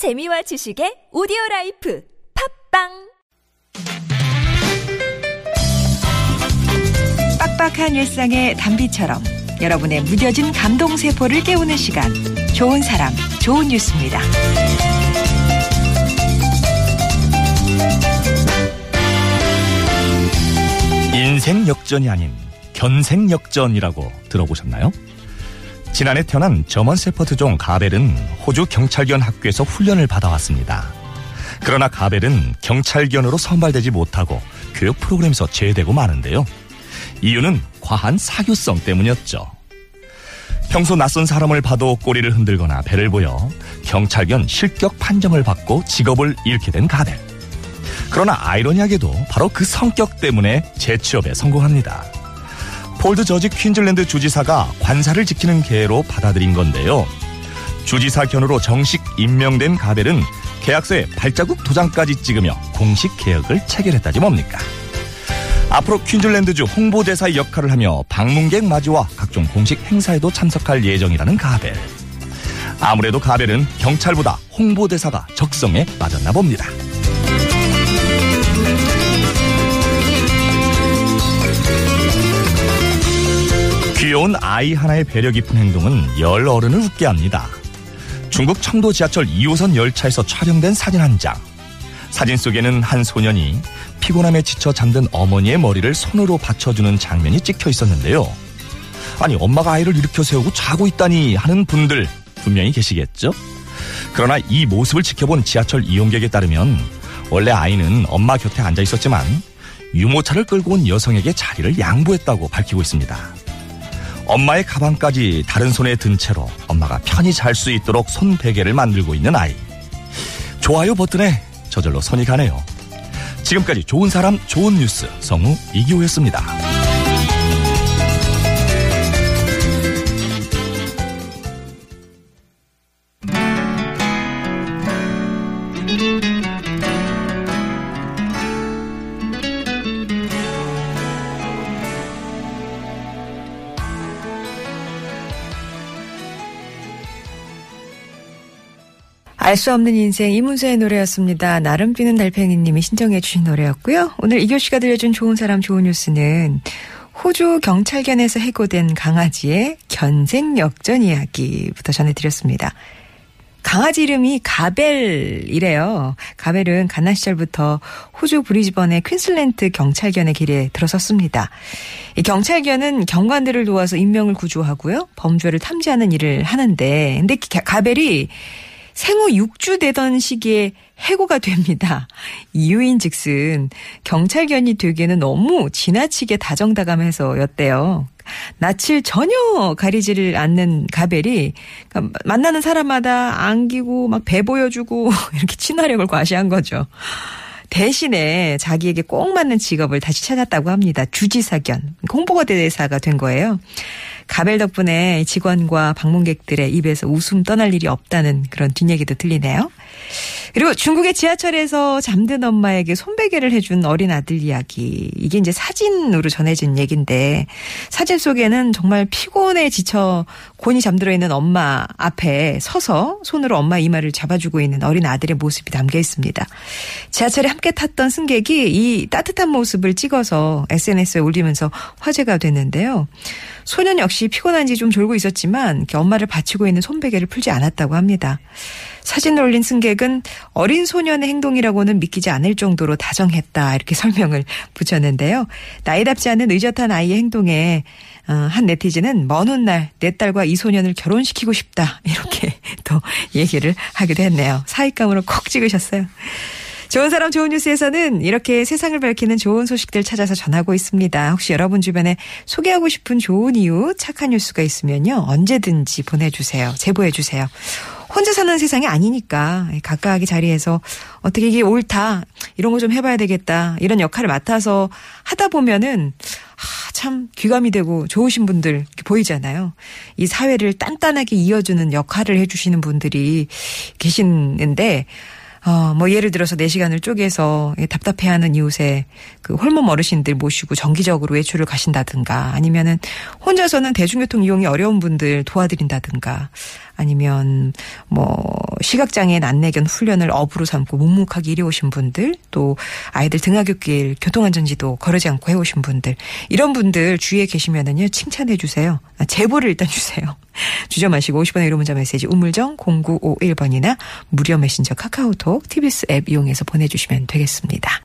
재미와 지식의 오디오 라이프 팟빵 빡빡한 일상의 단비처럼 여러분의 무뎌진 감동 세포를 깨우는 시간 좋은 사람 좋은 뉴스입니다. 인생 역전이 아닌 견생 역전이라고 들어보셨나요? 지난해 태어난 저먼 세퍼드종 가벨은 호주 경찰견 학교에서 훈련을 받아왔습니다. 그러나 가벨은 경찰견으로 선발되지 못하고 교육 프로그램에서 제외되고 마는데요. 이유는 과한 사교성 때문이었죠. 평소 낯선 사람을 봐도 꼬리를 흔들거나 배를 보여 경찰견 실격 판정을 받고 직업을 잃게 된 가벨. 그러나 아이러니하게도 바로 그 성격 때문에 재취업에 성공합니다. 폴드 저지 퀸즐랜드 주지사가 관사를 지키는 계로 받아들인 건데요. 주지사 견으로 정식 임명된 가벨은 계약서에 발자국 도장까지 찍으며 공식 계약을 체결했다지 뭡니까? 앞으로 퀸즐랜드주 홍보대사의 역할을 하며 방문객 맞이와 각종 공식 행사에도 참석할 예정이라는 가벨. 아무래도 가벨은 경찰보다 홍보대사가 적성에 맞았나 봅니다. 귀여운 아이 하나의 배려 깊은 행동은 열 어른을 웃게 합니다. 중국 청도 지하철 2호선 열차에서 촬영된 사진 한 장. 사진 속에는 한 소년이 피곤함에 지쳐 잠든 어머니의 머리를 손으로 받쳐주는 장면이 찍혀 있었는데요. 아니, 엄마가 아이를 일으켜 세우고 자고 있다니 하는 분들 분명히 계시겠죠? 그러나 이 모습을 지켜본 지하철 이용객에 따르면 원래 아이는 엄마 곁에 앉아 있었지만 유모차를 끌고 온 여성에게 자리를 양보했다고 밝히고 있습니다. 엄마의 가방까지 다른 손에 든 채로 엄마가 편히 잘 수 있도록 손 베개를 만들고 있는 아이. 좋아요 버튼에 저절로 손이 가네요. 지금까지 좋은 사람 좋은 뉴스 성우 이기호였습니다. 알 수 없는 인생 이문세의 노래였습니다. 나름 뛰는 달팽이님이 신청해 주신 노래였고요. 오늘 이교 씨가 들려준 좋은 사람 좋은 뉴스는 호주 경찰견에서 해고된 강아지의 견생 역전 이야기부터 전해드렸습니다. 강아지 이름이 가벨이래요. 가벨은 가난 시절부터 호주 브리즈번의 퀸슬랜드 경찰견의 길에 들어섰습니다. 이 경찰견은 경관들을 도와서 인명을 구조하고요. 범죄를 탐지하는 일을 하는데 근데 가벨이 생후 6주 되던 시기에 해고가 됩니다. 이유인 즉슨 경찰견이 되기에는 너무 지나치게 다정다감해서였대요. 낯을 전혀 가리지를 않는 가벨이 그러니까 만나는 사람마다 안기고 막 배 보여주고 이렇게 친화력을 과시한 거죠. 대신에 자기에게 꼭 맞는 직업을 다시 찾았다고 합니다. 주지사견, 홍보가 대사가 된 거예요. 가벨 덕분에 직원과 방문객들의 입에서 웃음 떠날 일이 없다는 그런 뒷얘기도 들리네요. 그리고 중국의 지하철에서 잠든 엄마에게 손베개를 해준 어린 아들 이야기. 이게 이제 사진으로 전해진 얘기인데 사진 속에는 정말 피곤해 지쳐 곤히 잠들어 있는 엄마 앞에 서서 손으로 엄마 이마를 잡아주고 있는 어린 아들의 모습이 담겨 있습니다. 지하철에 함께 탔던 승객이 이 따뜻한 모습을 찍어서 SNS에 올리면서 화제가 됐는데요. 소년 역시 피곤한지 좀 졸고 있었지만 엄마를 받치고 있는 손베개를 풀지 않았다고 합니다. 사진을 올린 승객은 어린 소년의 행동이라고는 믿기지 않을 정도로 다정했다 이렇게 설명을 붙였는데요. 나이답지 않은 의젓한 아이의 행동에 한 네티즌은 먼 훗날 내 딸과 이 소년을 결혼시키고 싶다 이렇게 또 얘기를 하기도 했네요. 사익감으로 콕 찍으셨어요. 좋은 사람 좋은 뉴스에서는 이렇게 세상을 밝히는 좋은 소식들 찾아서 전하고 있습니다. 혹시 여러분 주변에 소개하고 싶은 좋은 이유, 착한 뉴스가 있으면요. 언제든지 보내주세요. 제보해주세요. 혼자 사는 세상이 아니니까 각각의 자리에서 어떻게 이게 옳다 이런 거 좀 해봐야 되겠다 이런 역할을 맡아서 하다 보면은 아, 참 귀감이 되고 좋으신 분들 보이잖아요. 이 사회를 단단하게 이어주는 역할을 해주시는 분들이 계시는데 어, 뭐 예를 들어서 4시간을 쪼개서 답답해하는 이웃에 그 홀몸 어르신들 모시고 정기적으로 외출을 가신다든가 아니면은 혼자서는 대중교통 이용이 어려운 분들 도와드린다든가 아니면 뭐 시각장애인 안내견 훈련을 업으로 삼고 묵묵하게 일해 오신 분들 또 아이들 등하굣길 교통안전지도 거르지 않고 해오신 분들 이런 분들 주위에 계시면은요 칭찬해 주세요 아, 제보를 일단 주세요 주저 마시고 50원의 유료 문자 메시지 우물정 0951번이나 무료 메신저 카카오톡 TBS 앱 이용해서 보내주시면 되겠습니다.